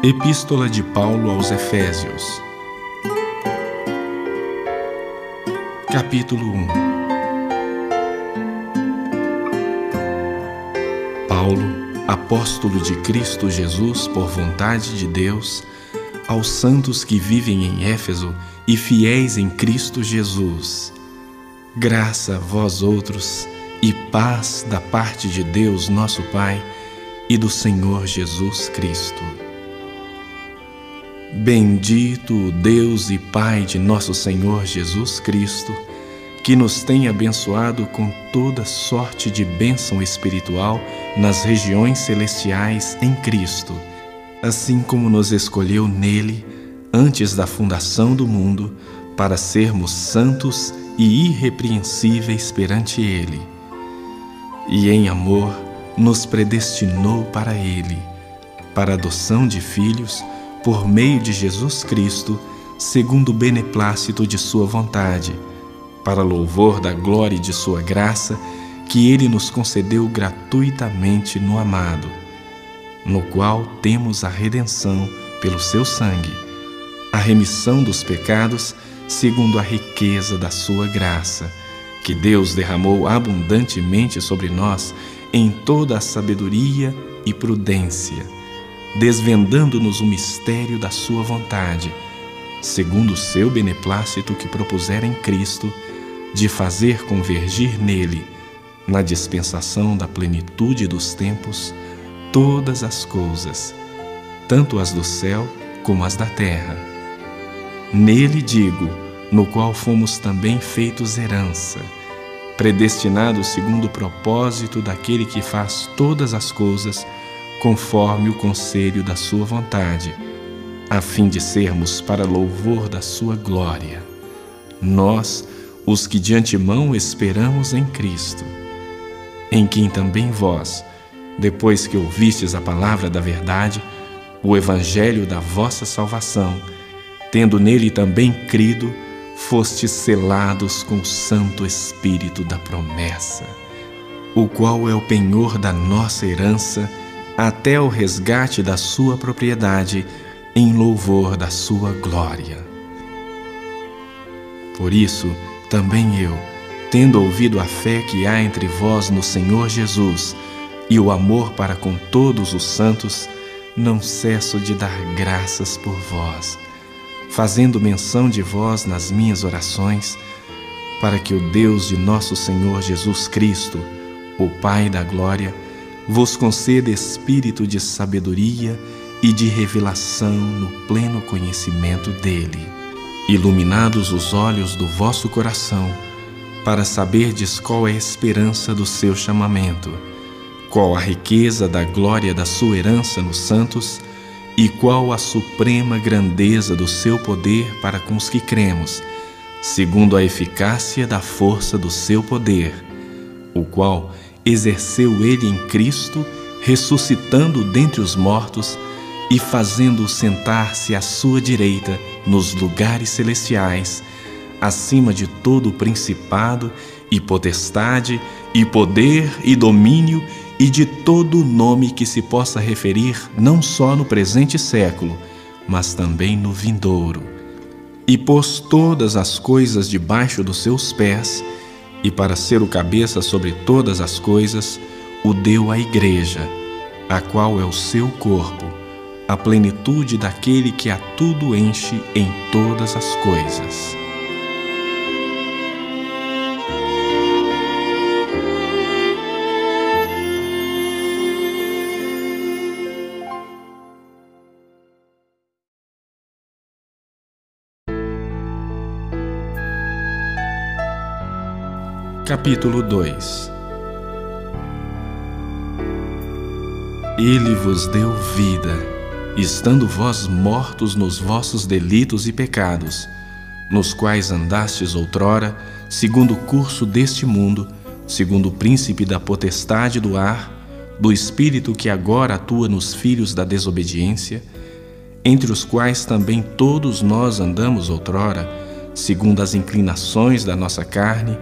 Epístola de Paulo aos Efésios, capítulo 1 Paulo, apóstolo de Cristo Jesus por vontade de Deus, aos santos que vivem em Éfeso e fiéis em Cristo Jesus. Graça a vós outros e paz da parte de Deus, nosso Pai, e do Senhor Jesus Cristo. Bendito Deus e Pai de nosso Senhor Jesus Cristo, que nos tem abençoado com toda sorte de bênção espiritual nas regiões celestiais em Cristo, assim como nos escolheu nele antes da fundação do mundo para sermos santos e irrepreensíveis perante Ele. E em amor nos predestinou para Ele, para adoção de filhos por meio de Jesus Cristo, segundo o beneplácito de Sua vontade, para louvor da glória de Sua graça, que Ele nos concedeu gratuitamente no amado, no qual temos a redenção pelo Seu sangue, a remissão dos pecados, segundo a riqueza da Sua graça, que Deus derramou abundantemente sobre nós em toda a sabedoria e prudência desvendando-nos o mistério da Sua vontade, segundo o seu beneplácito que propusera em Cristo, de fazer convergir nele, na dispensação da plenitude dos tempos, todas as coisas, tanto as do céu como as da terra. Nele digo, no qual fomos também feitos herança, predestinados segundo o propósito daquele que faz todas as coisas conforme o conselho da Sua vontade, a fim de sermos para louvor da Sua glória. Nós, os que de antemão esperamos em Cristo, em quem também vós, depois que ouvistes a palavra da verdade, o evangelho da vossa salvação, tendo nele também crido, fostes selados com o Santo Espírito da promessa, o qual é o penhor da nossa herança até o resgate da sua propriedade, em louvor da sua glória. Por isso, também eu, tendo ouvido a fé que há entre vós no Senhor Jesus e o amor para com todos os santos, não cesso de dar graças por vós, fazendo menção de vós nas minhas orações, para que o Deus de nosso Senhor Jesus Cristo, o Pai da Glória, vos conceda espírito de sabedoria e de revelação no pleno conhecimento dele. Iluminados os olhos do vosso coração, para saberdes qual é a esperança do seu chamamento, qual a riqueza da glória da sua herança nos santos e qual a suprema grandeza do seu poder para com os que cremos, segundo a eficácia da força do seu poder, o qual exerceu ele em Cristo, ressuscitando dentre os mortos e fazendo-o sentar-se à sua direita nos lugares celestiais, acima de todo o principado e potestade e poder e domínio e de todo nome que se possa referir não só no presente século, mas também no vindouro. E pôs todas as coisas debaixo dos seus pés, e para ser o cabeça sobre todas as coisas, o deu à Igreja, a qual é o seu corpo, a plenitude daquele que a tudo enche em todas as coisas. Capítulo 2 Ele vos deu vida, estando vós mortos nos vossos delitos e pecados, nos quais andastes outrora, segundo o curso deste mundo, segundo o príncipe da potestade do ar, do espírito que agora atua nos filhos da desobediência, entre os quais também todos nós andamos outrora, segundo as inclinações da nossa carne,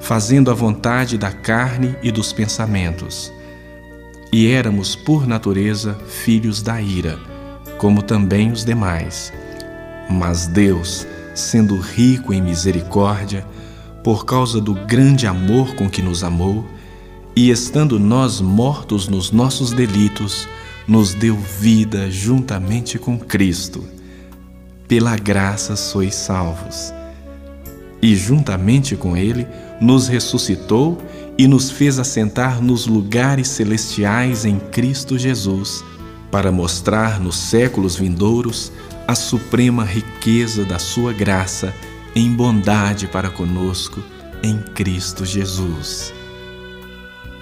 fazendo a vontade da carne e dos pensamentos. E éramos, por natureza, filhos da ira, como também os demais. Mas Deus, sendo rico em misericórdia, por causa do grande amor com que nos amou, e estando nós mortos nos nossos delitos, nos deu vida juntamente com Cristo. Pela graça sois salvos. E juntamente com Ele nos ressuscitou e nos fez assentar nos lugares celestiais em Cristo Jesus, para mostrar nos séculos vindouros a suprema riqueza da Sua graça em bondade para conosco em Cristo Jesus.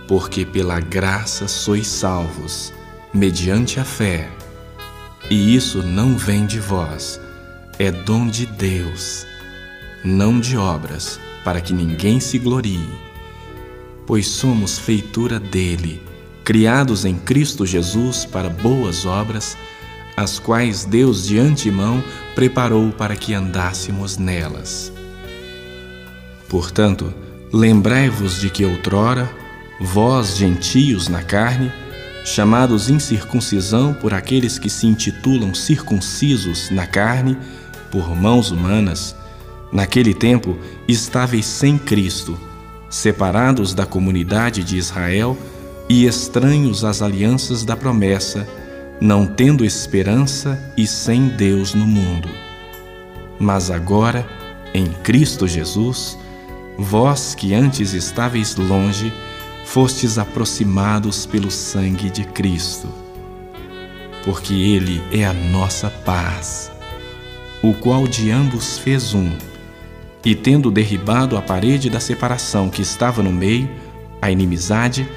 Porque pela graça sois salvos, mediante a fé. E isso não vem de vós, é dom de Deus, não de obras, para que ninguém se glorie. Pois somos feitura dele, criados em Cristo Jesus para boas obras, as quais Deus de antemão preparou para que andássemos nelas. Portanto, lembrai-vos de que outrora, vós, gentios na carne, chamados incircuncisão por aqueles que se intitulam circuncisos na carne, por mãos humanas, naquele tempo estáveis sem Cristo, separados da comunidade de Israel e estranhos às alianças da promessa, não tendo esperança e sem Deus no mundo. Mas agora, em Cristo Jesus, vós que antes estáveis longe, fostes aproximados pelo sangue de Cristo. Porque Ele é a nossa paz, o qual de ambos fez um, e tendo derribado a parede da separação que estava no meio, a inimizade,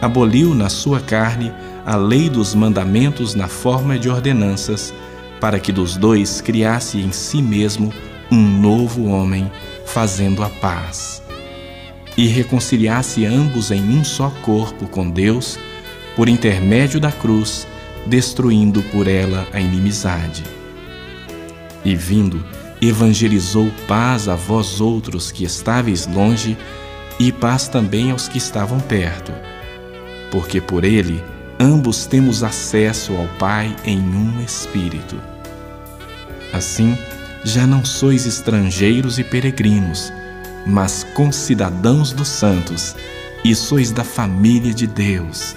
aboliu na sua carne a lei dos mandamentos na forma de ordenanças, para que dos dois criasse em si mesmo um novo homem, fazendo a paz. E reconciliasse ambos em um só corpo com Deus, por intermédio da cruz, destruindo por ela a inimizade. E vindo, evangelizou paz a vós outros que estáveis longe, e paz também aos que estavam perto, porque por ele ambos temos acesso ao Pai em um Espírito. Assim, já não sois estrangeiros e peregrinos, mas concidadãos dos santos, e sois da família de Deus,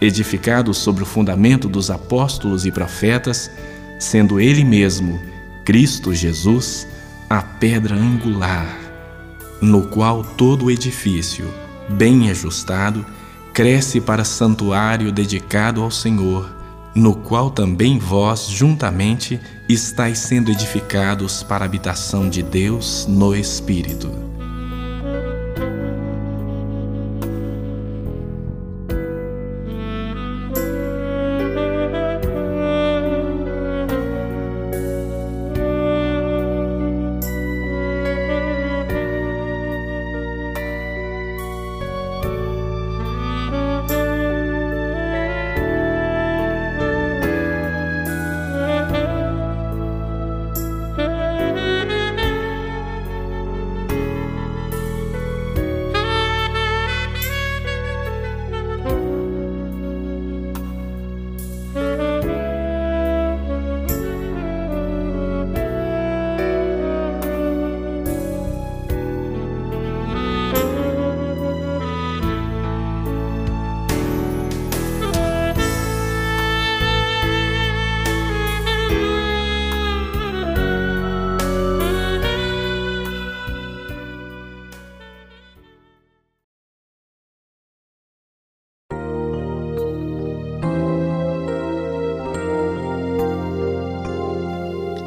edificados sobre o fundamento dos apóstolos e profetas, sendo Ele mesmo, Cristo Jesus, a pedra angular, no qual todo o edifício, bem ajustado, cresce para santuário dedicado ao Senhor, no qual também vós juntamente estáis sendo edificados para a habitação de Deus no Espírito.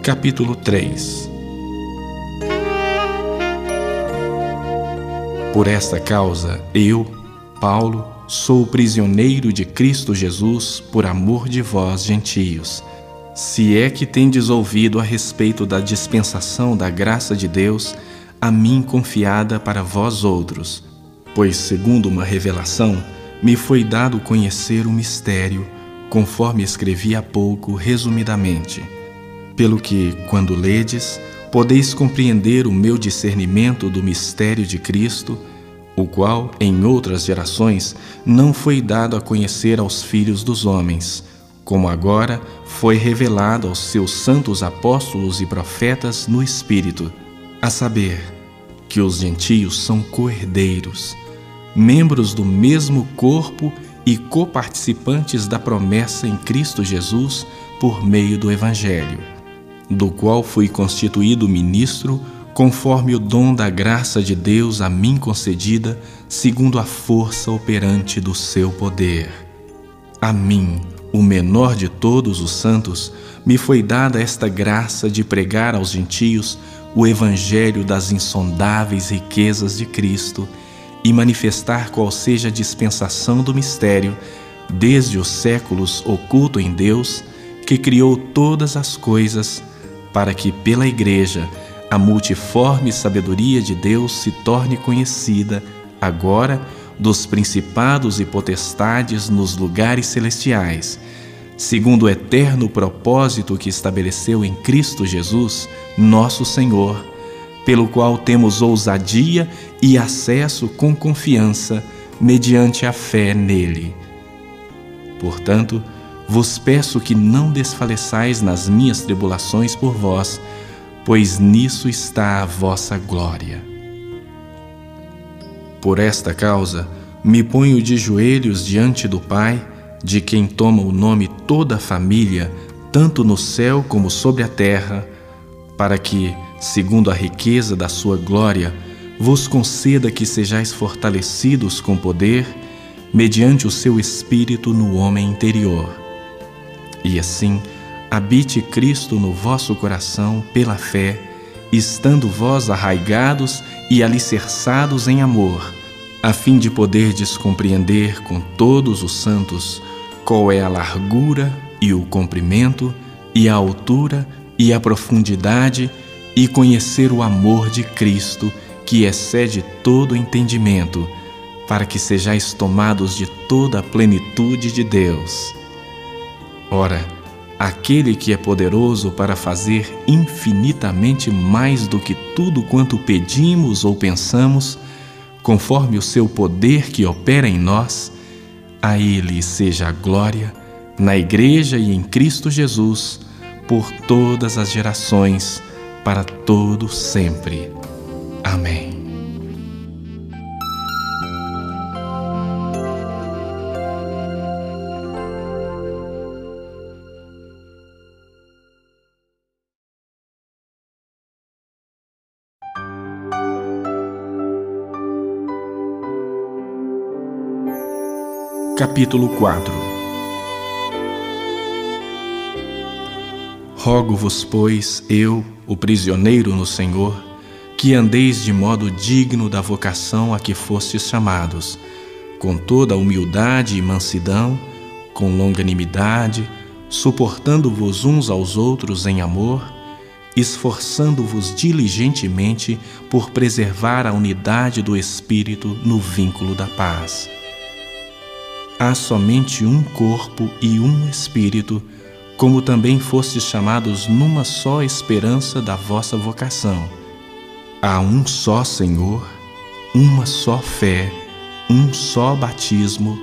Capítulo 3 Por esta causa, eu, Paulo, sou prisioneiro de Cristo Jesus por amor de vós, gentios. Se é que tendes ouvido a respeito da dispensação da graça de Deus, a mim confiada para vós outros, pois, segundo uma revelação, me foi dado conhecer o mistério, conforme escrevi há pouco resumidamente pelo que, quando ledes, podeis compreender o meu discernimento do mistério de Cristo, o qual, em outras gerações, não foi dado a conhecer aos filhos dos homens, como agora foi revelado aos seus santos apóstolos e profetas no Espírito, a saber, que os gentios são coerdeiros, membros do mesmo corpo e coparticipantes da promessa em Cristo Jesus por meio do Evangelho, do qual fui constituído ministro conforme o dom da graça de Deus a mim concedida, segundo a força operante do seu poder. A mim, o menor de todos os santos, me foi dada esta graça de pregar aos gentios o evangelho das insondáveis riquezas de Cristo e manifestar qual seja a dispensação do mistério, desde os séculos oculto em Deus, que criou todas as coisas, para que pela Igreja a multiforme sabedoria de Deus se torne conhecida, agora, dos principados e potestades nos lugares celestiais, segundo o eterno propósito que estabeleceu em Cristo Jesus, nosso Senhor, pelo qual temos ousadia e acesso com confiança mediante a fé nele. Portanto, vos peço que não desfaleçais nas minhas tribulações por vós, pois nisso está a vossa glória. Por esta causa, me ponho de joelhos diante do Pai, de quem toma o nome toda a família, tanto no céu como sobre a terra, para que, segundo a riqueza da sua glória, vos conceda que sejais fortalecidos com poder, mediante o seu Espírito no homem interior. E assim, habite Cristo no vosso coração pela fé, estando vós arraigados e alicerçados em amor, a fim de poderdes compreender com todos os santos qual é a largura e o comprimento, e a altura e a profundidade, e conhecer o amor de Cristo, que excede todo entendimento, para que sejais tomados de toda a plenitude de Deus. Ora, aquele que é poderoso para fazer infinitamente mais do que tudo quanto pedimos ou pensamos, conforme o seu poder que opera em nós, a Ele seja a glória, na Igreja e em Cristo Jesus, por todas as gerações, para todo sempre. Amém. Capítulo 4 Rogo-vos, pois, eu, o prisioneiro no Senhor, que andeis de modo digno da vocação a que fostes chamados, com toda humildade e mansidão, com longanimidade, suportando-vos uns aos outros em amor, esforçando-vos diligentemente por preservar a unidade do Espírito no vínculo da paz há somente um corpo e um espírito, como também fostes chamados numa só esperança da vossa vocação. Há um só Senhor, uma só fé, um só batismo,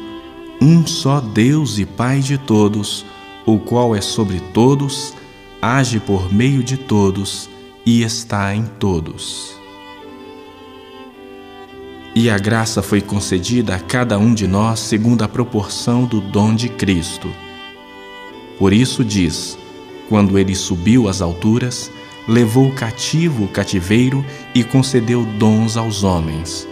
um só Deus e Pai de todos, o qual é sobre todos, age por meio de todos e está em todos e a graça foi concedida a cada um de nós segundo a proporção do dom de Cristo. Por isso diz: quando ele subiu às alturas, levou cativo o cativeiro e concedeu dons aos homens.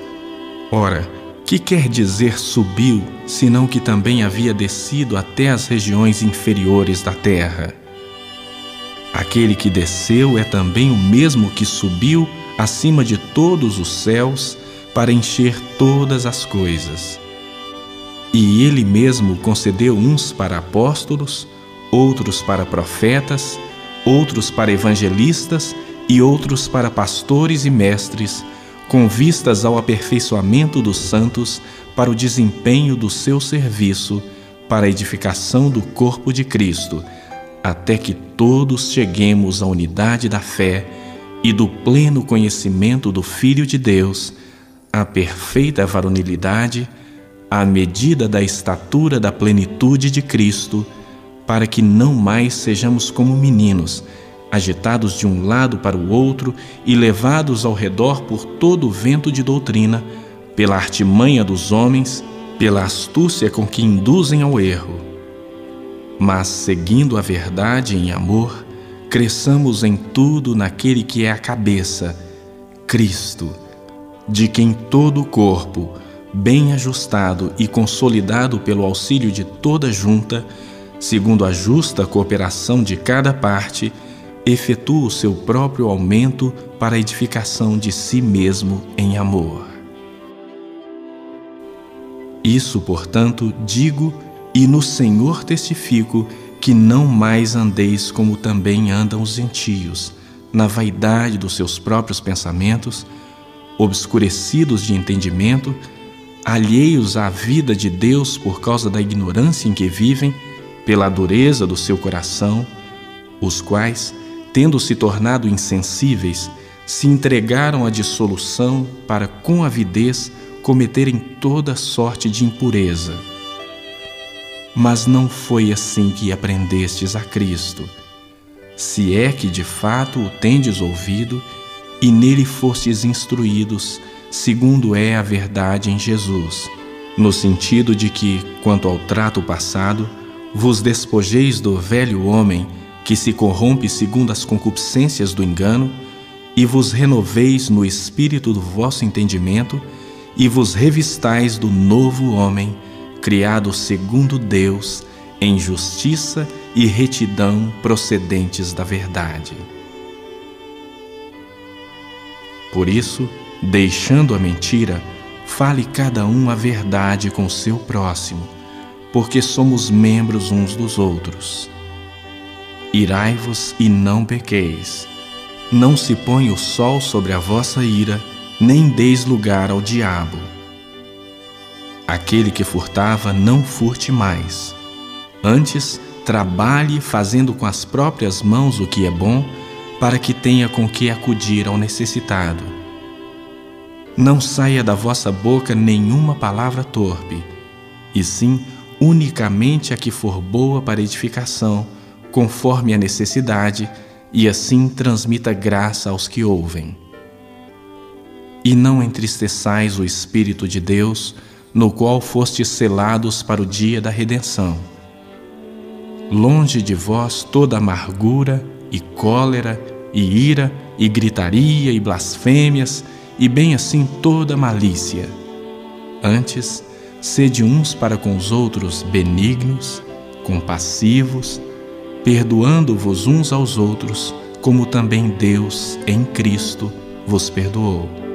Ora, que quer dizer subiu, senão que também havia descido até as regiões inferiores da terra? Aquele que desceu é também o mesmo que subiu acima de todos os céus para encher todas as coisas. E ele mesmo concedeu uns para apóstolos, outros para profetas, outros para evangelistas e outros para pastores e mestres, com vistas ao aperfeiçoamento dos santos para o desempenho do seu serviço, para a edificação do corpo de Cristo, até que todos cheguemos à unidade da fé e do pleno conhecimento do Filho de Deus a perfeita varonilidade, à medida da estatura da plenitude de Cristo, para que não mais sejamos como meninos, agitados de um lado para o outro e levados ao redor por todo o vento de doutrina, pela artimanha dos homens, pela astúcia com que induzem ao erro. Mas, seguindo a verdade em amor, cresçamos em tudo naquele que é a cabeça, Cristo, de quem todo o corpo, bem ajustado e consolidado pelo auxílio de toda junta, segundo a justa cooperação de cada parte, efetua o seu próprio aumento para a edificação de si mesmo em amor. Isso, portanto, digo e no Senhor testifico que não mais andeis como também andam os gentios, na vaidade dos seus próprios pensamentos, obscurecidos de entendimento, alheios à vida de Deus por causa da ignorância em que vivem, pela dureza do seu coração, os quais, tendo se tornado insensíveis, se entregaram à dissolução para com avidez cometerem toda sorte de impureza. Mas não foi assim que aprendestes a Cristo, se é que de fato o tendes ouvido e nele fostes instruídos, segundo é a verdade em Jesus, no sentido de que, quanto ao trato passado, vos despojeis do velho homem que se corrompe segundo as concupiscências do engano, e vos renoveis no espírito do vosso entendimento, e vos revistais do novo homem, criado segundo Deus, em justiça e retidão procedentes da verdade. Por isso, deixando a mentira, fale cada um a verdade com seu próximo, porque somos membros uns dos outros. Irai-vos e não pequeis. Não se põe o sol sobre a vossa ira, nem deis lugar ao diabo. Aquele que furtava, não furte mais. Antes, trabalhe fazendo com as próprias mãos o que é bom, para que tenha com que acudir ao necessitado. Não saia da vossa boca nenhuma palavra torpe, e sim unicamente a que for boa para edificação, conforme a necessidade, e assim transmita graça aos que ouvem. E não entristeçais o Espírito de Deus, no qual fostes selados para o dia da redenção. Longe de vós toda amargura e cólera e ira e gritaria e blasfêmias e bem assim toda malícia. Antes, sede uns para com os outros benignos, compassivos, perdoando-vos uns aos outros, como também Deus em Cristo vos perdoou.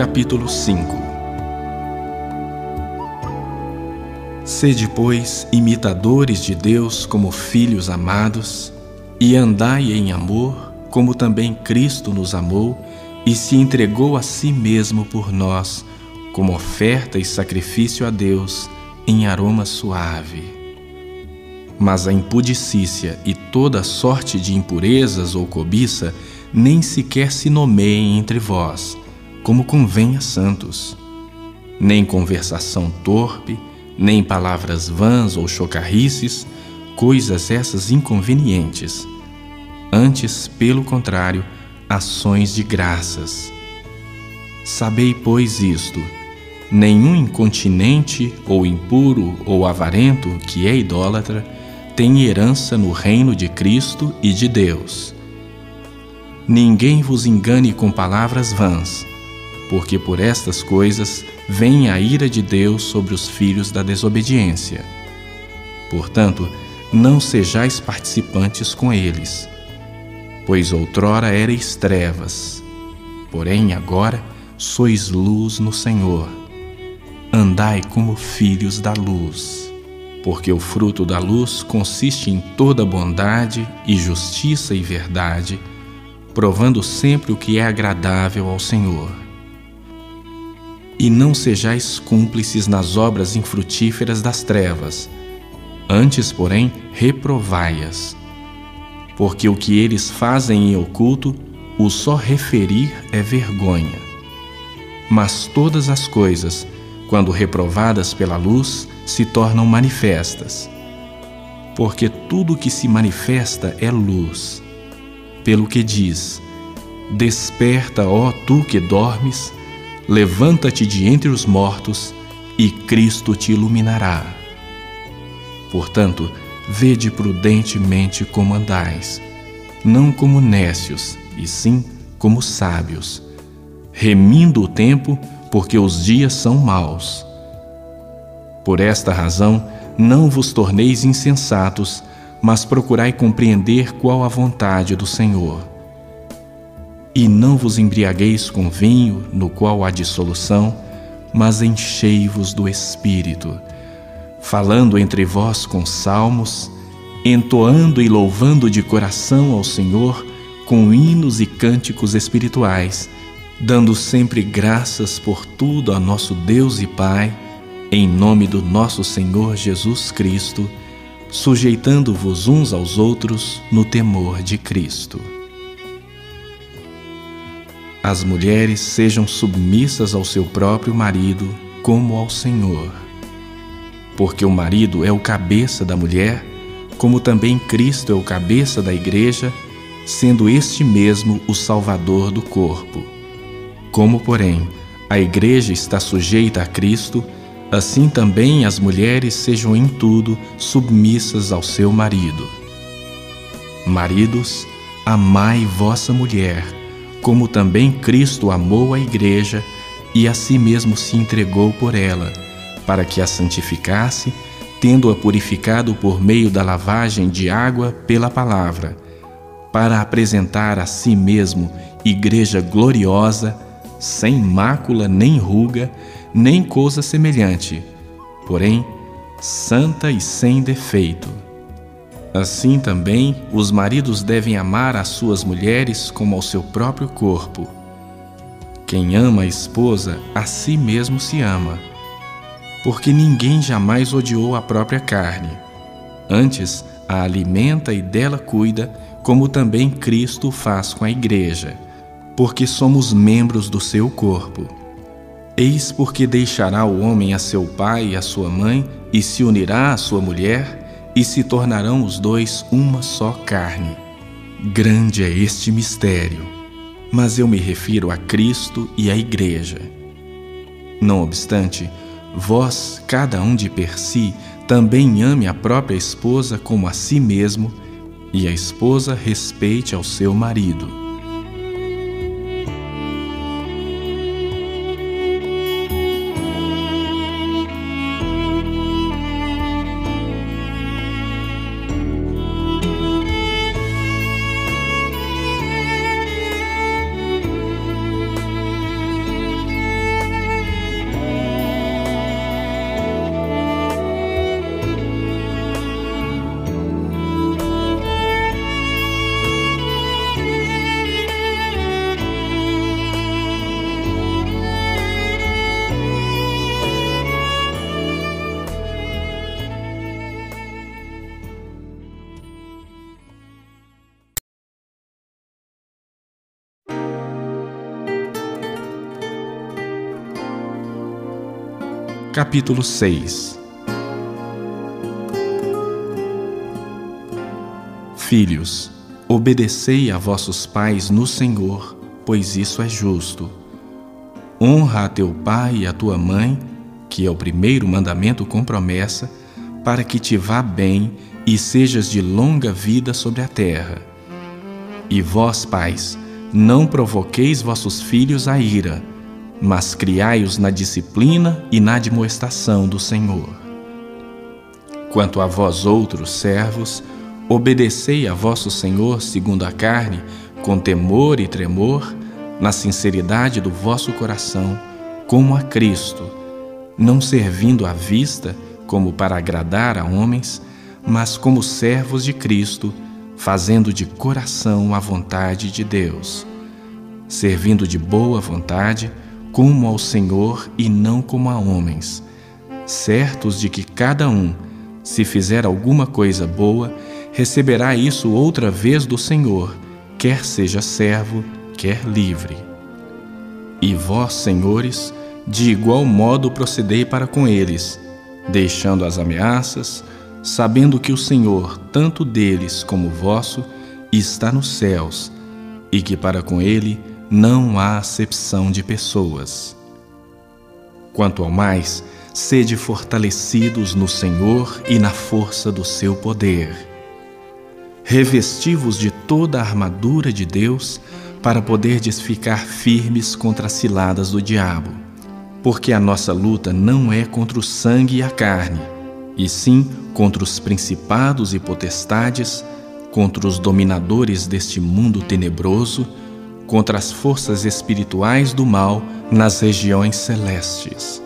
Capítulo 5 Sede, pois, imitadores de Deus como filhos amados, e andai em amor, como também Cristo nos amou e se entregou a si mesmo por nós, como oferta e sacrifício a Deus em aroma suave. Mas a impudicícia e toda sorte de impurezas ou cobiça nem sequer se nomeiem entre vós como convém a santos. Nem conversação torpe, nem palavras vãs ou chocarrices, coisas essas inconvenientes. Antes, pelo contrário, ações de graças. Sabei, pois, isto: nenhum incontinente ou impuro ou avarento que é idólatra tem herança no reino de Cristo e de Deus. Ninguém vos engane com palavras vãs porque por estas coisas vem a ira de Deus sobre os filhos da desobediência. Portanto, não sejais participantes com eles. Pois outrora erais trevas, porém agora sois luz no Senhor. Andai como filhos da luz, porque o fruto da luz consiste em toda bondade e justiça e verdade, provando sempre o que é agradável ao Senhor. E não sejais cúmplices nas obras infrutíferas das trevas, Antes, porém, reprovai-as. Porque o que eles fazem em oculto, o só referir é vergonha. Mas todas as coisas, quando reprovadas pela luz, se tornam manifestas. Porque tudo que se manifesta é luz. Pelo que diz: Desperta, ó tu que dormes, levanta-te de entre os mortos, e Cristo te iluminará. Portanto, vede prudentemente como andais, não como nécios, e sim como sábios, remindo o tempo, porque os dias são maus. Por esta razão, não vos torneis insensatos, mas procurai compreender qual a vontade do Senhor. E não vos embriagueis com vinho, no qual há dissolução, mas enchei-vos do Espírito falando entre vós com salmos, entoando e louvando de coração ao Senhor com hinos e cânticos espirituais, dando sempre graças por tudo a nosso Deus e Pai, em nome do nosso Senhor Jesus Cristo, sujeitando-vos uns aos outros no temor de Cristo. As mulheres sejam submissas ao seu próprio marido, como ao Senhor porque o marido é o cabeça da mulher, como também Cristo é o cabeça da igreja, sendo este mesmo o Salvador do corpo. Como, porém, a igreja está sujeita a Cristo, assim também as mulheres sejam em tudo submissas ao seu marido. Maridos, amai vossa mulher, como também Cristo amou a igreja e a si mesmo se entregou por ela para que a santificasse, tendo-a purificado por meio da lavagem de água pela palavra, para apresentar a si mesmo igreja gloriosa, sem mácula nem ruga, nem coisa semelhante, porém santa e sem defeito. Assim também os maridos devem amar as suas mulheres como ao seu próprio corpo. Quem ama a esposa, a si mesmo se ama porque ninguém jamais odiou a própria carne. Antes, a alimenta e dela cuida, como também Cristo faz com a Igreja, porque somos membros do seu corpo. Eis porque deixará o homem a seu pai e a sua mãe, e se unirá à sua mulher, e se tornarão os dois uma só carne. Grande é este mistério, mas eu me refiro a Cristo e à Igreja. Não obstante, Vós, cada um de per si, também ame a própria esposa como a si mesmo, e a esposa respeite ao seu marido. Capítulo 6 Filhos, obedecei a vossos pais no Senhor, pois isso é justo. Honra a teu pai e a tua mãe, que é o primeiro mandamento com promessa, para que te vá bem e sejas de longa vida sobre a terra. E vós, pais, não provoqueis vossos filhos a ira, mas criai-os na disciplina e na admoestação do Senhor. Quanto a vós outros servos, obedecei a vosso Senhor segundo a carne, com temor e tremor, na sinceridade do vosso coração, como a Cristo, não servindo à vista, como para agradar a homens, mas como servos de Cristo, fazendo de coração a vontade de Deus, servindo de boa vontade, como ao Senhor e não como a homens, certos de que cada um, se fizer alguma coisa boa, receberá isso outra vez do Senhor, quer seja servo, quer livre. E vós, senhores, de igual modo procedei para com eles, deixando as ameaças, sabendo que o Senhor, tanto deles como vosso, está nos céus, e que para com ele não há acepção de pessoas. Quanto ao mais, sede fortalecidos no Senhor e na força do seu poder. Revestivos de toda a armadura de Deus, para poderdes ficar firmes contra as ciladas do diabo. Porque a nossa luta não é contra o sangue e a carne, e sim contra os principados e potestades, contra os dominadores deste mundo tenebroso, contra as forças espirituais do mal nas regiões celestes.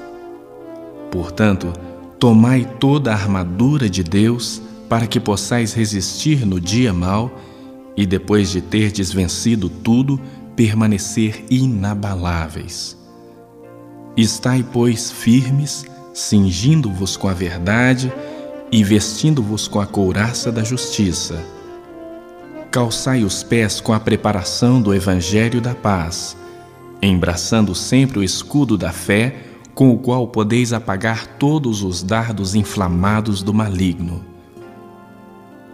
Portanto, tomai toda a armadura de Deus para que possais resistir no dia mau e depois de terdes vencido tudo, permanecer inabaláveis. Estai, pois, firmes, cingindo-vos com a verdade e vestindo-vos com a couraça da justiça. Calçai os pés com a preparação do Evangelho da paz, embraçando sempre o escudo da fé, com o qual podeis apagar todos os dardos inflamados do maligno.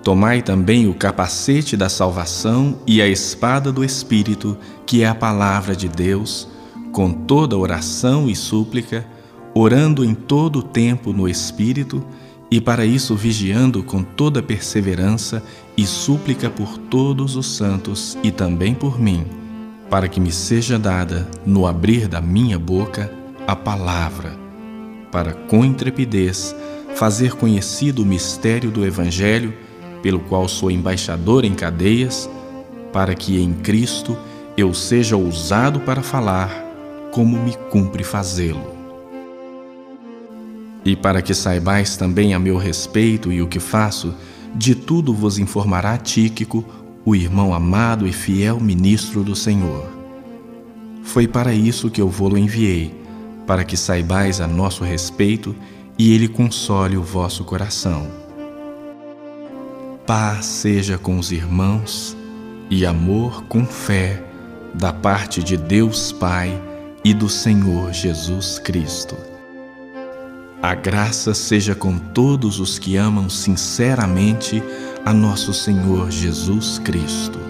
Tomai também o capacete da salvação e a espada do Espírito, que é a palavra de Deus, com toda oração e súplica, orando em todo o tempo no Espírito, e para isso vigiando com toda perseverança e súplica por todos os santos e também por mim, para que me seja dada, no abrir da minha boca, a palavra, para com intrepidez fazer conhecido o mistério do Evangelho pelo qual sou embaixador em cadeias, para que em Cristo eu seja ousado para falar, como me cumpre fazê-lo. E para que saibais também a meu respeito e o que faço, de tudo vos informará Tíquico, o irmão amado e fiel ministro do Senhor. Foi para isso que eu vou-lo enviei, para que saibais a nosso respeito e ele console o vosso coração Paz seja com os irmãos e amor com fé da parte de Deus Pai e do Senhor Jesus Cristo. A graça seja com todos os que amam sinceramente a nosso Senhor Jesus Cristo.